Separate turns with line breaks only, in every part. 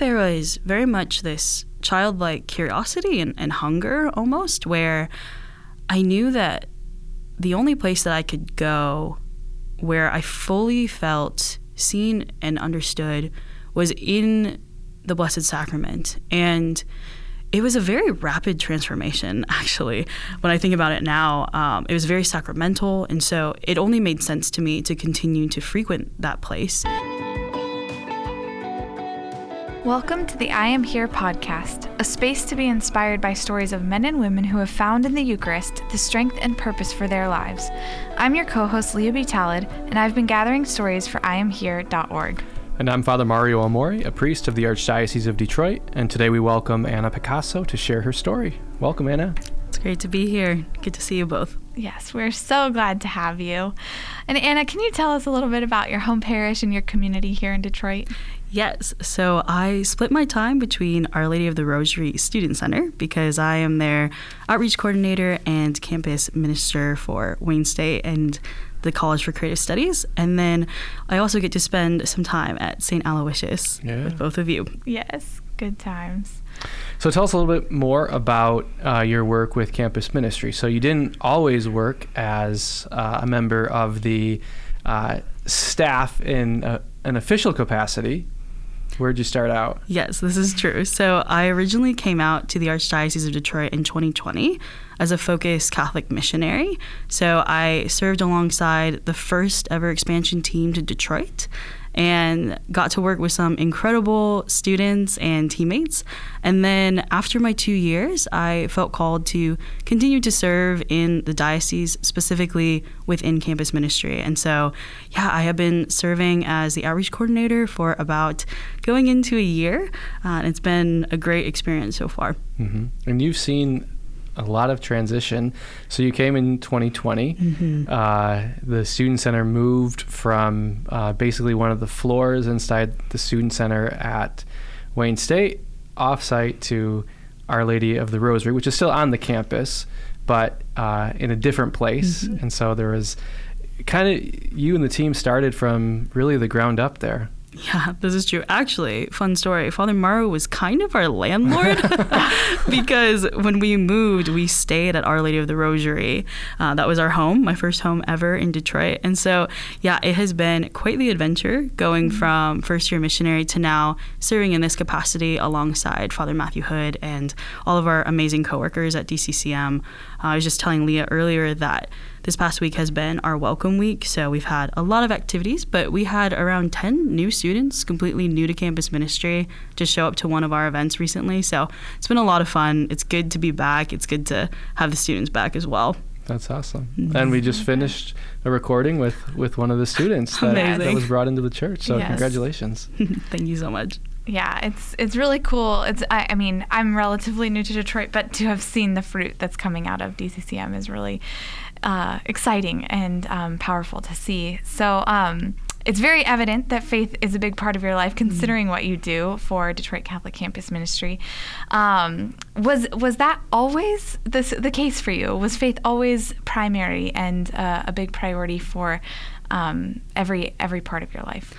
there was very much this childlike curiosity and, and hunger almost, where I knew that the only place that I could go where I fully felt seen and understood was in the Blessed Sacrament. And it was a very rapid transformation, actually. When I think about it now, um, it was very sacramental. And so it only made sense to me to continue to frequent that place.
Welcome to the I Am Here podcast, a space to be inspired by stories of men and women who have found in the Eucharist the strength and purpose for their lives. I'm your co host, Leah B. Talad, and I've been gathering stories for IamHere.org.
And I'm Father Mario Amore, a priest of the Archdiocese of Detroit, and today we welcome Anna Picasso to share her story. Welcome, Anna.
It's great to be here. Good to see you both.
Yes, we're so glad to have you. And Anna, can you tell us a little bit about your home parish and your community here in Detroit?
Yes. So I split my time between Our Lady of the Rosary Student Center because I am their outreach coordinator and campus minister for Wayne State and the College for Creative Studies. And then I also get to spend some time at St. Aloysius yeah. with both of you.
Yes, good times.
So tell us a little bit more about uh, your work with campus ministry. So you didn't always work as uh, a member of the uh, staff in uh, an official capacity. Where'd you start out?
Yes, this is true. So I originally came out to the Archdiocese of Detroit in 2020 as a focused Catholic missionary. So I served alongside the first ever expansion team to Detroit and got to work with some incredible students and teammates. And then after my two years, I felt called to continue to serve in the diocese, specifically within campus ministry. And so, yeah, I have been serving as the outreach coordinator for about going into a year. Uh, and it's been a great experience so far.
Mm-hmm. And you've seen a lot of transition. So you came in 2020. Mm-hmm. Uh, the student center moved from uh, basically one of the floors inside the student center at Wayne State offsite to Our Lady of the Rosary, which is still on the campus, but uh, in a different place. Mm-hmm. And so there was kind of you and the team started from really the ground up there.
Yeah, this is true. Actually, fun story. Father Mario was kind of our landlord because when we moved, we stayed at Our Lady of the Rosary. Uh, that was our home, my first home ever in Detroit. And so, yeah, it has been quite the adventure going mm-hmm. from first year missionary to now serving in this capacity alongside Father Matthew Hood and all of our amazing coworkers at DCCM. Uh, I was just telling Leah earlier that this past week has been our welcome week. So we've had a lot of activities, but we had around 10 new students, completely new to campus ministry, to show up to one of our events recently. So it's been a lot of fun. It's good to be back. It's good to have the students back as well.
That's awesome. Mm-hmm. And we just finished a recording with, with one of the students that, that was brought into the church. So yes. congratulations.
Thank you so much
yeah, it's it's really cool. It's I, I, mean I'm relatively new to Detroit, but to have seen the fruit that's coming out of DCCM is really uh, exciting and um, powerful to see. So um, it's very evident that faith is a big part of your life, considering mm-hmm. what you do for Detroit Catholic Campus Ministry. Um, was was that always the the case for you? Was faith always primary and uh, a big priority for um, every every part of your life?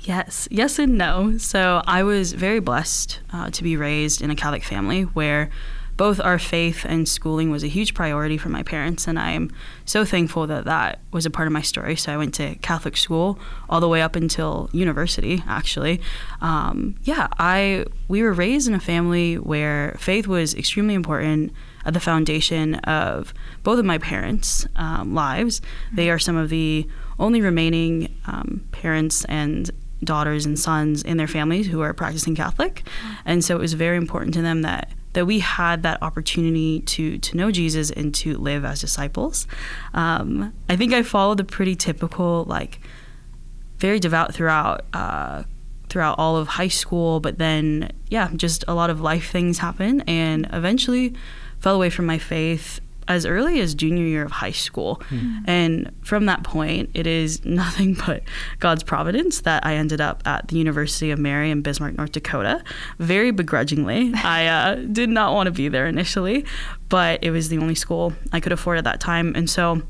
Yes, yes, and no. So I was very blessed uh, to be raised in a Catholic family where both our faith and schooling was a huge priority for my parents, and I am so thankful that that was a part of my story. So I went to Catholic school all the way up until university, actually. Um, yeah, I we were raised in a family where faith was extremely important at the foundation of both of my parents' um, lives. They are some of the only remaining um, parents and daughters and sons in their families who are practicing Catholic, and so it was very important to them that that we had that opportunity to to know Jesus and to live as disciples. Um, I think I followed the pretty typical like very devout throughout uh, throughout all of high school, but then yeah, just a lot of life things happen, and eventually fell away from my faith as early as junior year of high school. Mm. And from that point, it is nothing but God's providence that I ended up at the University of Mary in Bismarck, North Dakota, very begrudgingly. I uh, did not want to be there initially, but it was the only school I could afford at that time. And so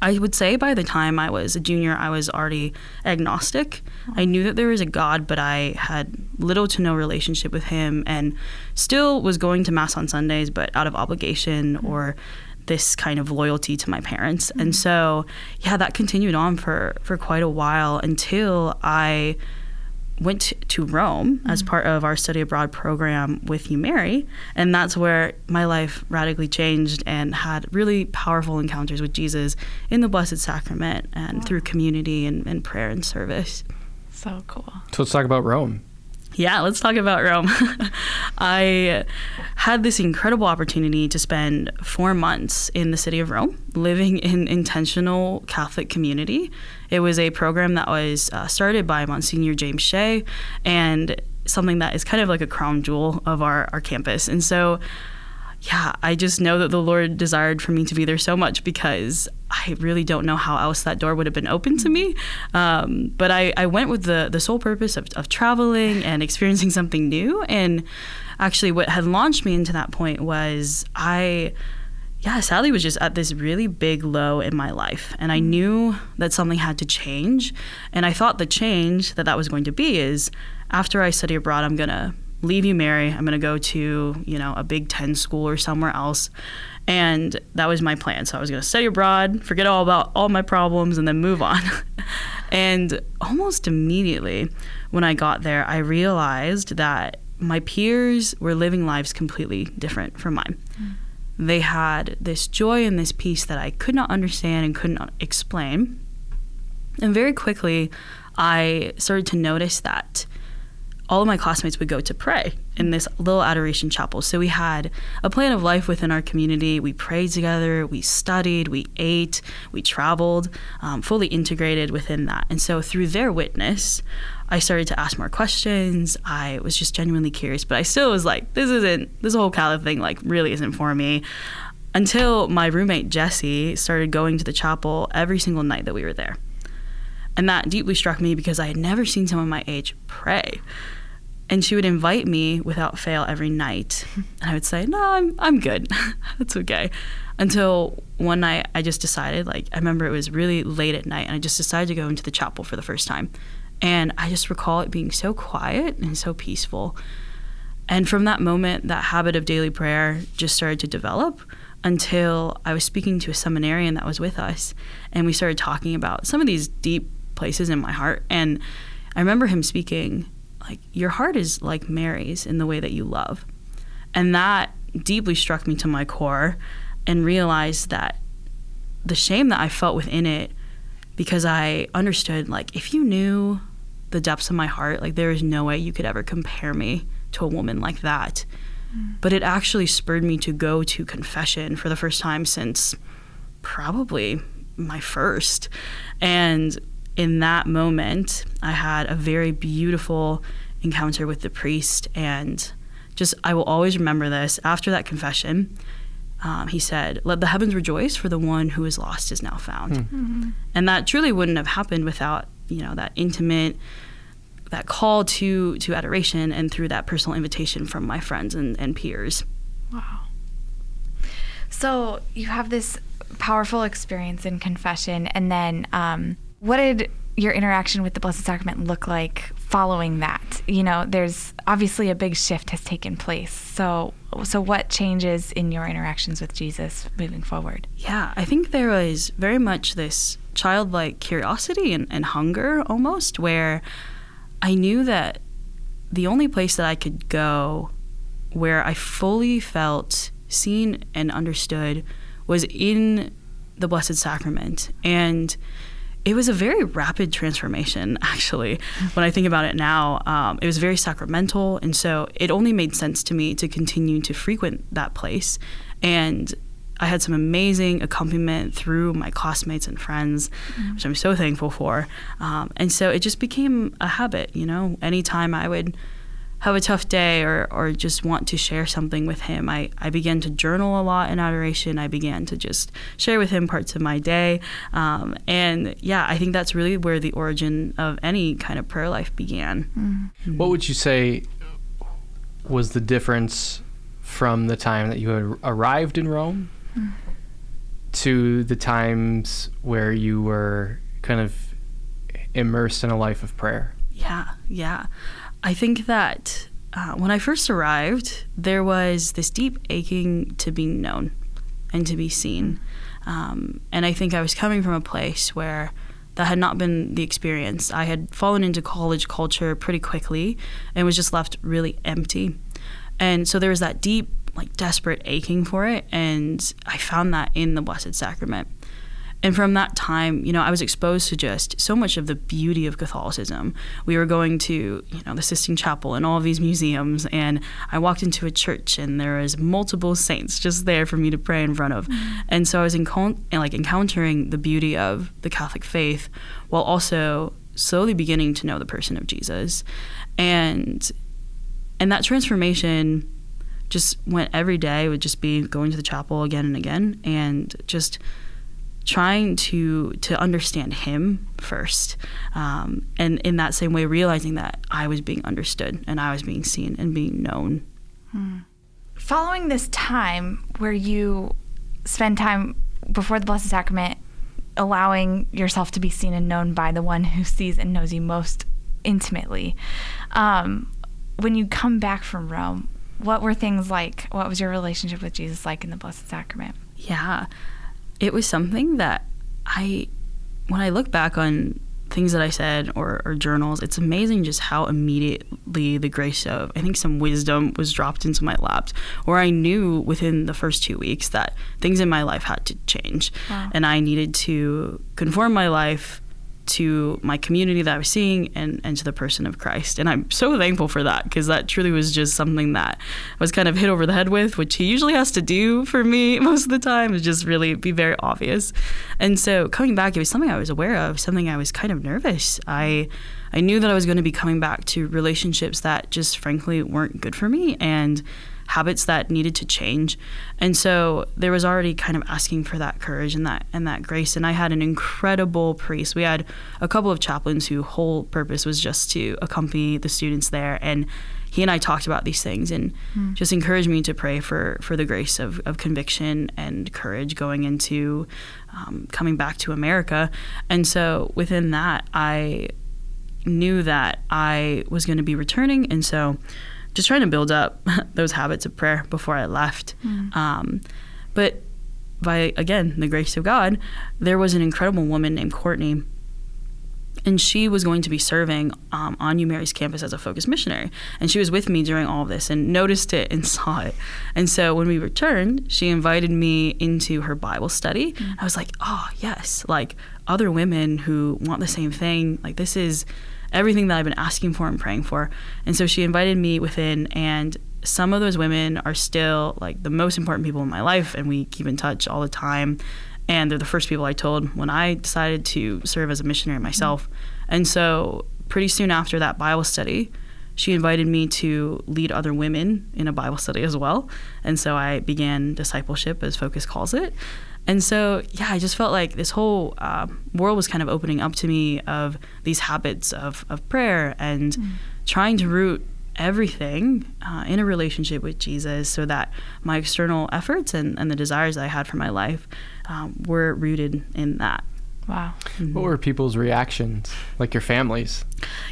I would say by the time I was a junior, I was already agnostic. I knew that there was a God, but I had little to no relationship with Him and still was going to Mass on Sundays, but out of obligation or this kind of loyalty to my parents. And mm-hmm. so, yeah, that continued on for, for quite a while until I went to Rome as mm-hmm. part of our study abroad program with U Mary, and that's where my life radically changed and had really powerful encounters with Jesus in the Blessed Sacrament and through community and, and prayer and service.
So cool.
So let's talk about Rome.
Yeah, let's talk about Rome. I had this incredible opportunity to spend four months in the city of Rome, living in intentional Catholic community. It was a program that was uh, started by Monsignor James Shea and something that is kind of like a crown jewel of our, our campus. And so yeah, I just know that the Lord desired for me to be there so much because I really don't know how else that door would have been open to me. Um, but I, I went with the, the sole purpose of, of traveling and experiencing something new. And actually, what had launched me into that point was I, yeah, Sally was just at this really big low in my life. And I knew that something had to change. And I thought the change that that was going to be is after I study abroad, I'm going to leave U Mary. I'm going to go to, you know, a Big 10 school or somewhere else. And that was my plan. So I was going to study abroad, forget all about all my problems and then move on. and almost immediately when I got there, I realized that my peers were living lives completely different from mine. Mm. They had this joy and this peace that I could not understand and couldn't explain. And very quickly, I started to notice that all of my classmates would go to pray in this little adoration chapel. So we had a plan of life within our community. We prayed together, we studied, we ate, we traveled, um, fully integrated within that. And so through their witness, I started to ask more questions. I was just genuinely curious, but I still was like, this isn't, this whole Catholic thing, like, really isn't for me. Until my roommate Jesse started going to the chapel every single night that we were there. And that deeply struck me because I had never seen someone my age pray. And she would invite me without fail every night. And i would say no i'm, I'm good. That's okay. Until one night i just decided like i remember it was really late at night and i just decided to go into the chapel for the first time. And i just recall it being so quiet and so peaceful. And from that moment that habit of daily prayer just started to develop until i was speaking to a seminarian that was with us and we started talking about some of these deep places in my heart and i remember him speaking like your heart is like Mary's in the way that you love. And that deeply struck me to my core and realized that the shame that I felt within it because I understood like if you knew the depths of my heart, like there is no way you could ever compare me to a woman like that. Mm. But it actually spurred me to go to confession for the first time since probably my first. And in that moment, I had a very beautiful encounter with the priest. And just, I will always remember this. After that confession, um, he said, Let the heavens rejoice, for the one who is lost is now found. Hmm. Mm-hmm. And that truly wouldn't have happened without, you know, that intimate, that call to, to adoration and through that personal invitation from my friends and, and peers.
Wow. So you have this powerful experience in confession, and then um, what did your interaction with the Blessed Sacrament look like following that? You know, there's obviously a big shift has taken place. So, so what changes in your interactions with Jesus moving forward?
Yeah, I think there was very much this childlike curiosity and, and hunger almost, where I knew that the only place that I could go where I fully felt seen and understood was in the Blessed Sacrament. And it was a very rapid transformation, actually. When I think about it now, um, it was very sacramental. And so it only made sense to me to continue to frequent that place. And I had some amazing accompaniment through my classmates and friends, mm-hmm. which I'm so thankful for. Um, and so it just became a habit, you know, anytime I would have a tough day or, or just want to share something with him, I, I began to journal a lot in adoration. I began to just share with him parts of my day. Um, and yeah, I think that's really where the origin of any kind of prayer life began.
Mm-hmm. What would you say was the difference from the time that you had arrived in Rome? Mm. to the times where you were kind of immersed in a life of prayer?
Yeah, yeah. I think that uh, when I first arrived, there was this deep aching to be known and to be seen. Um, and I think I was coming from a place where that had not been the experience. I had fallen into college culture pretty quickly and was just left really empty. And so there was that deep, like desperate aching for it. And I found that in the Blessed Sacrament. And from that time, you know, I was exposed to just so much of the beauty of Catholicism. We were going to, you know, the Sistine Chapel and all of these museums, and I walked into a church and there was multiple saints just there for me to pray in front of. Mm-hmm. And so I was encou- like encountering the beauty of the Catholic faith while also slowly beginning to know the person of Jesus. And and that transformation just went every day would just be going to the chapel again and again and just trying to to understand him first um, and in that same way realizing that i was being understood and i was being seen and being known.
Hmm. following this time where you spend time before the blessed sacrament allowing yourself to be seen and known by the one who sees and knows you most intimately um, when you come back from rome what were things like? What was your relationship with jesus like in the blessed sacrament?
Yeah it was something that I, when I look back on things that I said or, or, journals, it's amazing just how immediately the grace of, I think some wisdom was dropped into my laps, where I knew within the first two weeks that things in my life had to change. Wow. And I needed to conform my life to my community that I was seeing and, and to the person of Christ. And I'm so thankful for that because that truly was just something that I was kind of hit over the head with, which he usually has to do for me most of the time, is just really be very obvious. And so coming back, it was something I was aware of, something I was kind of nervous. I I knew that I was going to be coming back to relationships that just frankly weren't good for me and habits that needed to change. And so there was already kind of asking for that courage and that and that grace. And I had an incredible priest. We had a couple of chaplains whose whole purpose was just to accompany the students there and he and I talked about these things and mm. just encouraged me to pray for, for the grace of, of conviction and courage going into um, coming back to America. And so within that, I knew that I was going to be returning. And so just trying to build up those habits of prayer before I left. Mm. Um, but by, again, the grace of God, there was an incredible woman named Courtney. And she was going to be serving um, on U Mary's campus as a focus missionary. And she was with me during all of this and noticed it and saw it. And so when we returned, she invited me into her Bible study. Mm. I was like, oh, yes, like other women who want the same thing. Like, this is everything that I've been asking for and praying for. And so she invited me within, and some of those women are still like the most important people in my life, and we keep in touch all the time. And they're the first people I told when I decided to serve as a missionary myself. Mm-hmm. And so, pretty soon after that Bible study, she invited me to lead other women in a Bible study as well. And so I began discipleship, as Focus calls it. And so, yeah, I just felt like this whole uh, world was kind of opening up to me of these habits of, of prayer and mm. trying to root everything uh, in a relationship with Jesus so that my external efforts and, and the desires I had for my life um, were rooted in that.
Wow.
Mm-hmm. What were people's reactions, like your families?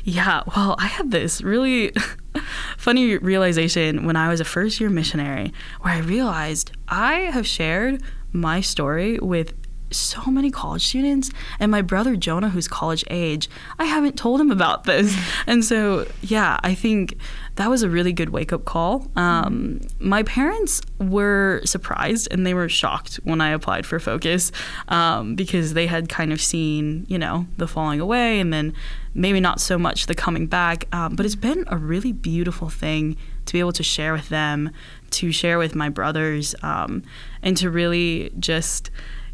Yeah, well, I had this really funny realization when I was a first year missionary where I realized I have shared my story with so many college students and my brother Jonah who's college age I haven't told him about this. And so yeah I think that was a really good wake up call. Um, my parents were surprised and they were shocked when I applied for focus um, because they had kind of seen you know the falling away and then maybe not so much the coming back. Um, but it's been a really beautiful thing to be able to share with them to share with my brothers um, and to really just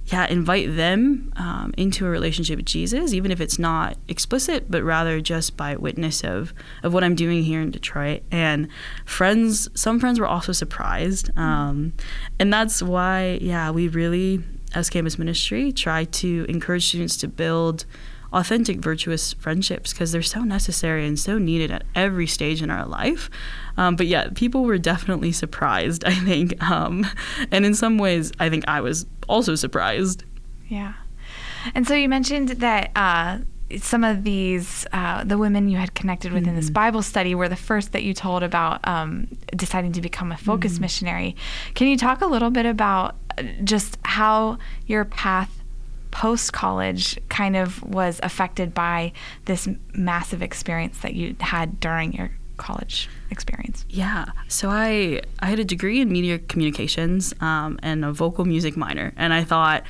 yeah invite them um, into a relationship with jesus even if it's not explicit but rather just by witness of of what i'm doing here in detroit and friends some friends were also surprised um, and that's why yeah we really as campus ministry try to encourage students to build authentic, virtuous friendships because they're so necessary and so needed at every stage in our life. Um, but yeah, people were definitely surprised, I think. Um, and in some ways, I think I was also surprised.
Yeah. And so you mentioned that uh, some of these, uh, the women you had connected with mm-hmm. in this mm-hmm. Bible study were the first that you told about um, deciding to become a focus mm-hmm. missionary. Can you talk a little bit about uh, just how your path post college kind of was affected by this massive experience that you had during your college experience?
Yeah. So I I had a degree in media communications um, and a vocal music minor, and I thought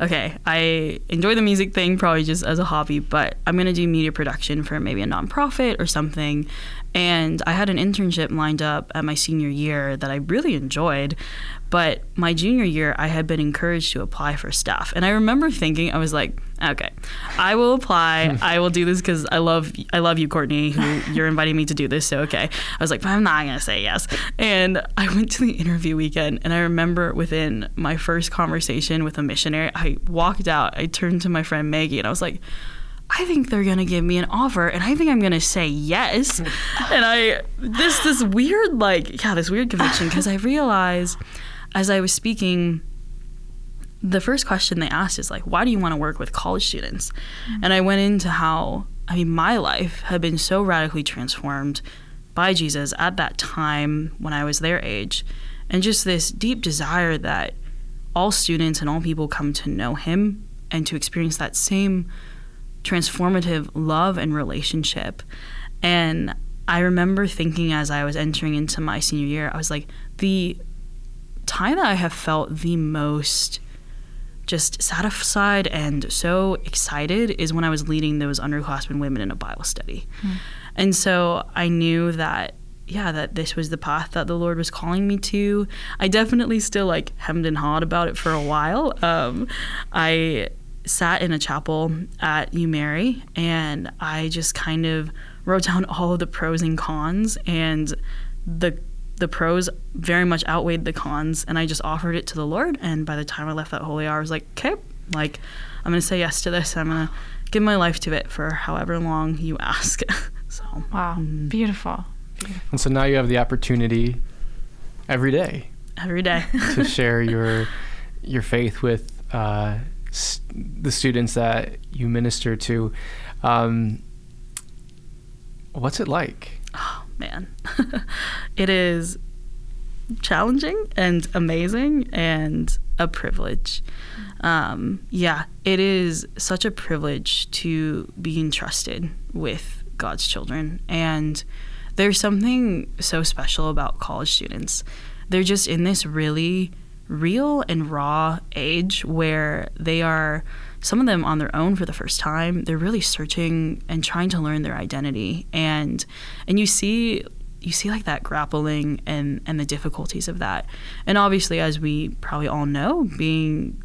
okay, I enjoy the music thing probably just as a hobby, but I'm going to do media production for maybe a nonprofit or something. And I had an internship lined up at my senior year that I really enjoyed. But my junior year, I had been encouraged to apply for staff. And I remember thinking, I was like, okay, I will apply. I will do this because I love I love you, Courtney, who you're inviting me to do this. So, okay. I was like, but I'm not going to say yes. And I went to the interview weekend. And I remember within my first conversation with a missionary, I walked out. I turned to my friend Maggie and I was like, I think they're gonna give me an offer, and I think I'm gonna say yes. and I this this weird like yeah this weird conviction because I realized as I was speaking, the first question they asked is like, why do you want to work with college students? Mm-hmm. And I went into how I mean my life had been so radically transformed by Jesus at that time when I was their age, and just this deep desire that all students and all people come to know Him and to experience that same transformative love and relationship. And I remember thinking as I was entering into my senior year, I was like, the time that I have felt the most just satisfied and so excited is when I was leading those underclassmen women in a Bible study. Mm. And so I knew that yeah, that this was the path that the Lord was calling me to. I definitely still like hemmed and hawed about it for a while. Um, I sat in a chapel at UMary and I just kind of wrote down all of the pros and cons and the the pros very much outweighed the cons and I just offered it to the Lord and by the time I left that holy hour I was like, okay, like I'm gonna say yes to this. I'm gonna give my life to it for however long you ask. so
Wow. Mm. Beautiful. Beautiful.
And so now you have the opportunity every day.
Every day.
to share your your faith with uh, the students that you minister to. Um, what's it like?
Oh man, it is challenging and amazing and a privilege. Um, yeah, it is such a privilege to be entrusted with God's children. And there's something so special about college students. They're just in this really real and raw age where they are some of them on their own for the first time they're really searching and trying to learn their identity and and you see you see like that grappling and and the difficulties of that and obviously as we probably all know being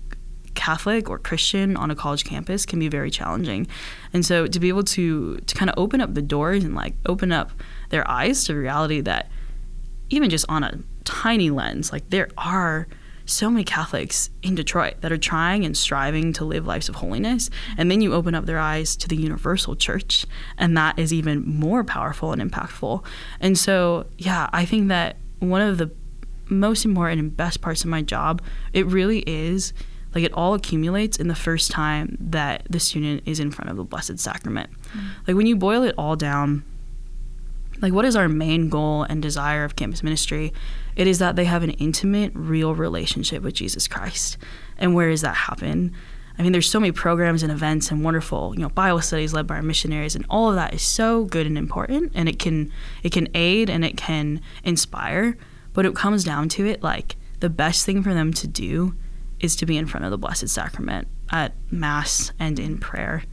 Catholic or Christian on a college campus can be very challenging. And so to be able to to kind of open up the doors and like open up their eyes to reality that even just on a tiny lens, like there are so many Catholics in Detroit that are trying and striving to live lives of holiness. And then you open up their eyes to the universal church, and that is even more powerful and impactful. And so, yeah, I think that one of the most important and best parts of my job, it really is like it all accumulates in the first time that the student is in front of the Blessed Sacrament. Mm-hmm. Like when you boil it all down, like what is our main goal and desire of campus ministry it is that they have an intimate real relationship with jesus christ and where does that happen i mean there's so many programs and events and wonderful you know bible studies led by our missionaries and all of that is so good and important and it can it can aid and it can inspire but it comes down to it like the best thing for them to do is to be in front of the blessed sacrament at mass and in prayer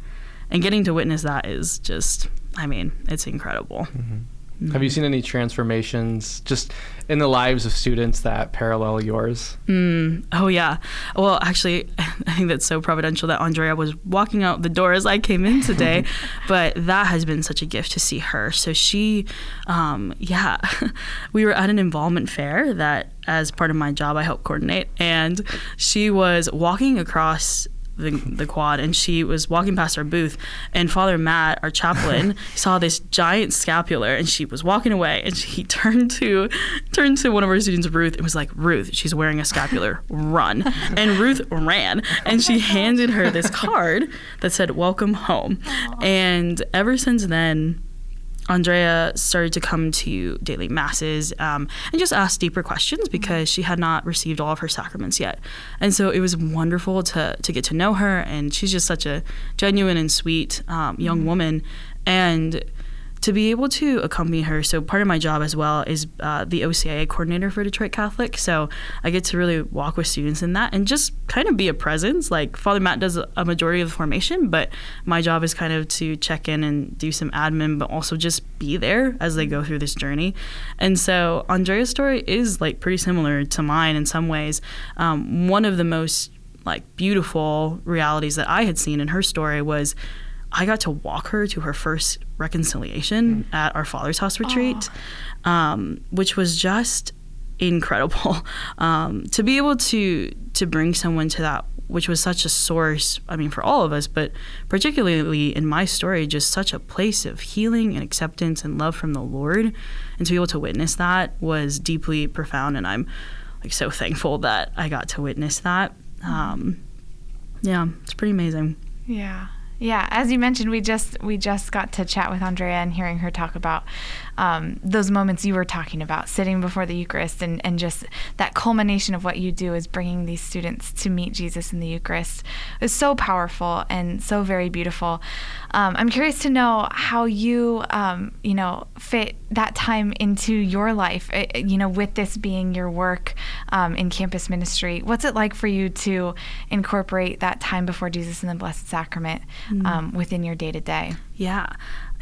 and getting to witness that is just i mean it's incredible mm-hmm.
Mm-hmm. Have you seen any transformations just in the lives of students that parallel yours?
Mm, oh, yeah. Well, actually, I think that's so providential that Andrea was walking out the door as I came in today. but that has been such a gift to see her. So she, um, yeah, we were at an involvement fair that, as part of my job, I help coordinate. And she was walking across the, the quad and she was walking past our booth and father matt our chaplain saw this giant scapular and she was walking away and he turned to turned to one of our students ruth and was like ruth she's wearing a scapular. Run. And ruth ran and she handed her this card that said welcome home. And ever since then Andrea started to come to daily masses um, and just ask deeper questions because she had not received all of her sacraments yet. And so it was wonderful to, to get to know her. And she's just such a genuine and sweet um, young woman. And to be able to accompany her. So part of my job as well is uh, the OCIA coordinator for Detroit Catholic. So I get to really walk with students in that and just kind of be a presence. Like Father Matt does a majority of the formation, but my job is kind of to check in and do some admin, but also just be there as they go through this journey. And so Andrea's story is like pretty similar to mine in some ways. Um, one of the most like beautiful realities that I had seen in her story was I got to walk her to her first reconciliation mm. at our Father's House retreat, um, which was just incredible. Um, to be able to to bring someone to that, which was such a source. I mean, for all of us, but particularly in my story, just such a place of healing and acceptance and love from the Lord, and to be able to witness that was deeply profound. And I'm like so thankful that I got to witness that. Um, yeah, it's pretty amazing.
Yeah. Yeah, as you mentioned, we just we just got to chat with Andrea and hearing her talk about um, those moments you were talking about, sitting before the Eucharist, and, and just that culmination of what you do is bringing these students to meet Jesus in the Eucharist is so powerful and so very beautiful. Um, I'm curious to know how you, um, you know, fit that time into your life. Eh, eh, you know, with this being your work um, in campus ministry, what's it like for you to incorporate that time before Jesus in the Blessed Sacrament mm. within your day to day?
Yeah.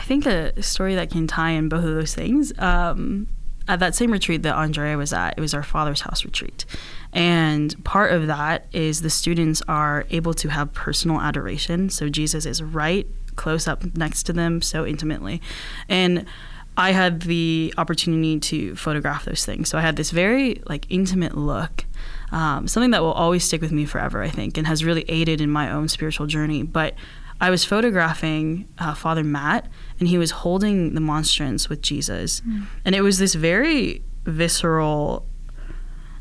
I think a story that can tie in both of those things. Um, at that same retreat that Andrea was at, it was our Father's House retreat. And part of that is the students are able to have personal adoration. So Jesus is right close up next to them so intimately. And I had the opportunity to photograph those things. So I had this very like intimate look, um, something that will always stick with me forever, I think, and has really aided in my own spiritual journey. But I was photographing uh, Father Matt, and he was holding the monstrance with Jesus, mm. and it was this very visceral,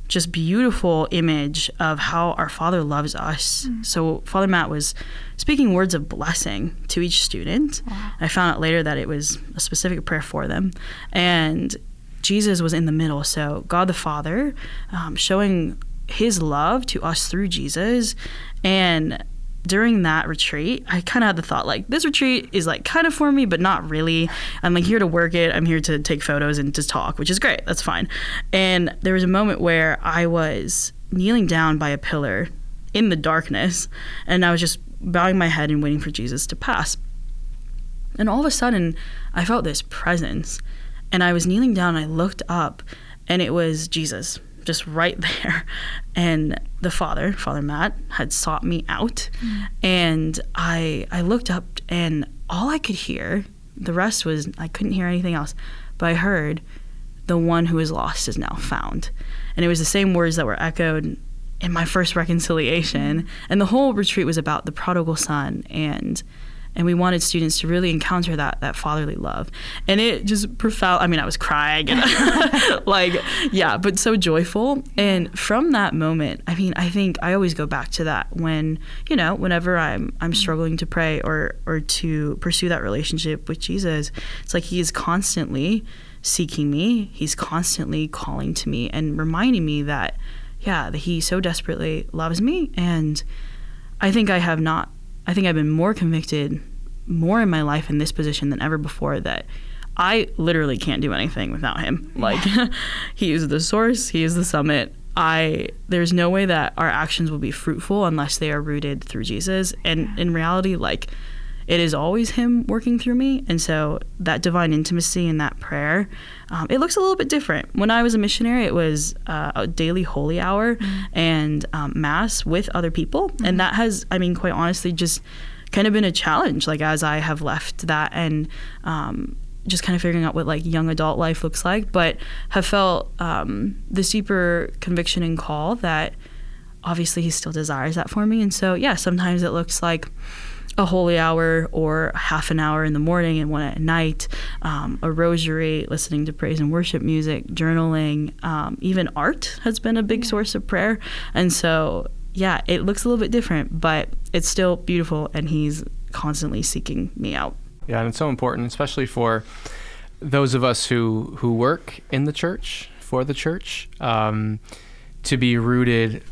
just beautiful image of how our Father loves us. Mm. So Father Matt was speaking words of blessing to each student. Wow. I found out later that it was a specific prayer for them, and Jesus was in the middle. So God the Father um, showing His love to us through Jesus, and during that retreat, I kind of had the thought like this retreat is like kind of for me, but not really. I'm like here to work it. I'm here to take photos and to talk, which is great. That's fine. And there was a moment where I was kneeling down by a pillar in the darkness, and I was just bowing my head and waiting for Jesus to pass. And all of a sudden, I felt this presence, and I was kneeling down. And I looked up, and it was Jesus just right there. And the father, Father Matt, had sought me out. Mm. And I I looked up and all I could hear, the rest was I couldn't hear anything else, but I heard the one who is lost is now found. And it was the same words that were echoed in my first reconciliation. And the whole retreat was about the prodigal son and and we wanted students to really encounter that that fatherly love. And it just profound i mean i was crying and like yeah but so joyful. And from that moment i mean i think i always go back to that when you know whenever i'm i'm struggling to pray or or to pursue that relationship with jesus it's like he is constantly seeking me. He's constantly calling to me and reminding me that yeah that he so desperately loves me. And i think i have not I think I've been more convicted more in my life in this position than ever before that I literally can't do anything without him. Like he is the source, he is the summit. I there's no way that our actions will be fruitful unless they are rooted through Jesus. And in reality, like it is always him working through me and so that divine intimacy and that prayer um, it looks a little bit different when i was a missionary it was uh, a daily holy hour mm-hmm. and um, mass with other people mm-hmm. and that has i mean quite honestly just kind of been a challenge like as i have left that and um, just kind of figuring out what like young adult life looks like but have felt um, this deeper conviction and call that obviously he still desires that for me. And so, yeah, sometimes it looks like a holy hour or half an hour in the morning and one at night, um, a rosary, listening to praise and worship music, journaling, um, even art has been a big source of prayer. And so, yeah, it looks a little bit different, but it's still beautiful, and he's constantly seeking me out.
Yeah, and it's so important, especially for those of us who who work in the church for the church, um, to be rooted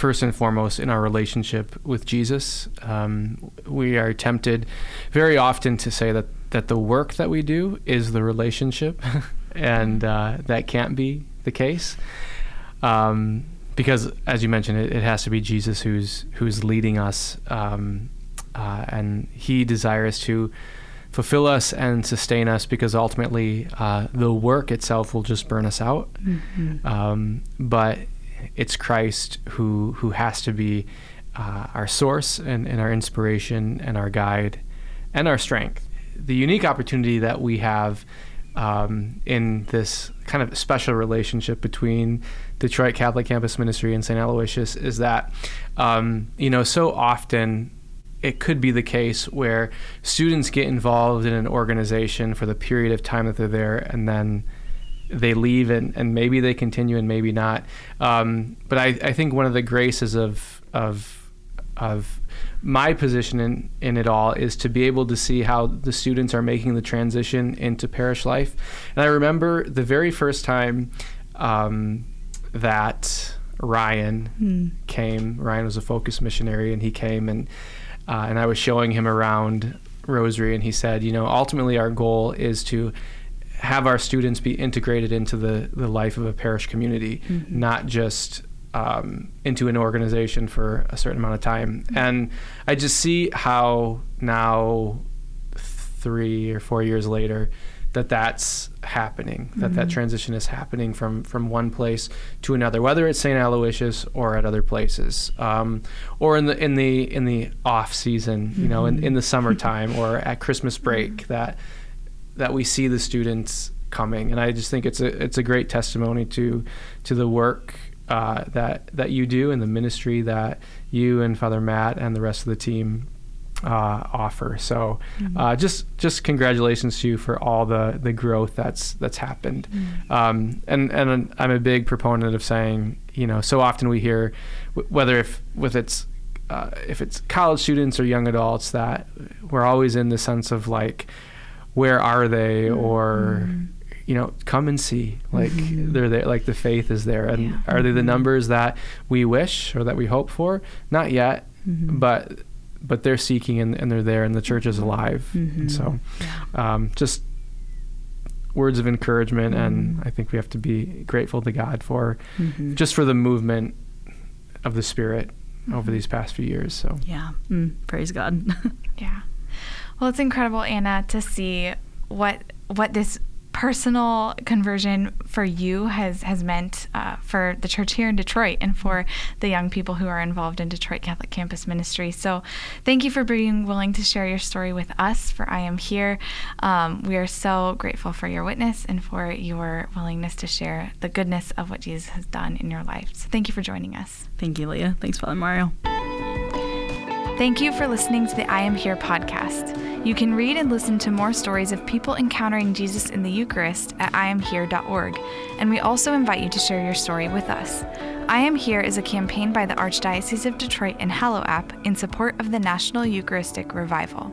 first and foremost in our relationship with Jesus. Um, we are tempted very often to say that that the work that we do is the relationship, and uh, that can't be the case. Um, because, as you mentioned, it, it, has to be Jesus who's who's leading us, um, uh, and He desires to fulfill us and sustain us. Because ultimately, uh, the work itself will just burn us out. Mm-hmm. Um, but it's Christ who who has to be uh, our source and, and our inspiration and our guide and our strength. The unique opportunity that we have um, in this kind of special relationship between Detroit Catholic Campus Ministry and St. Aloysius is that, um, you know, so often it could be the case where students get involved in an organization for the period of time that they're there and then they leave and, and maybe they continue and maybe not. Um, but I, I think one of the graces of of of my position in, in it all is to be able to see how the students are making the transition into parish life. And I remember the very first time um, that Ryan mm. came. Ryan was a focus missionary, and he came and uh, and I was showing him around Rosary, and he said, you know, ultimately our goal is to have our students be integrated into the, the life of a parish community, mm-hmm. not just um, into an organization for a certain amount of time. Mm-hmm. And I just see how now, three or four years later, that that's happening, that mm-hmm. that transition is happening from from one place to another, whether it's St. Aloysius or at other places, um, or in the in the in the off season, you know, in, in the summertime or at Christmas break, that that we see the students coming, and I just think it's a it's a great testimony to to the work uh, that that you do and the ministry that you and Father Matt and the rest of the team uh, offer. So, mm-hmm. uh, just just congratulations to you for all the the growth that's that's happened. Mm-hmm. Um, and and I'm a big proponent of saying, you know, so often we hear, whether if with its uh, if it's college students or young adults, that we're always in the sense of like, where are they mm-hmm. or you know come and see like mm-hmm. they're there like the faith is there and yeah. are they the mm-hmm. numbers that we wish or that we hope for not yet mm-hmm. but but they're seeking and, and, they're there and the church is alive mm-hmm. so um, just words of encouragement and mm-hmm. i think we have to be grateful to god for just for the movement of the spirit over these past few years so
yeah mm, praise god
yeah well, it's incredible, Anna, to see what what this personal conversion for you has has meant uh, for the church here in Detroit and for the young people who are involved in Detroit Catholic Campus Ministry. So, thank you for being willing to share your story with us. For I am here. Um, we are so grateful for your witness and for your willingness to share the goodness of what Jesus has done in your life. So, thank you for joining us.
Thank you, Leah. Thanks, Father Mario.
Thank you for listening to the I Am Here podcast. You can read and listen to more stories of people encountering Jesus in the Eucharist at iamhere.org, and we also invite you to share your story with us. I Am Here is a campaign by the Archdiocese of Detroit and Hallow app in support of the National Eucharistic Revival.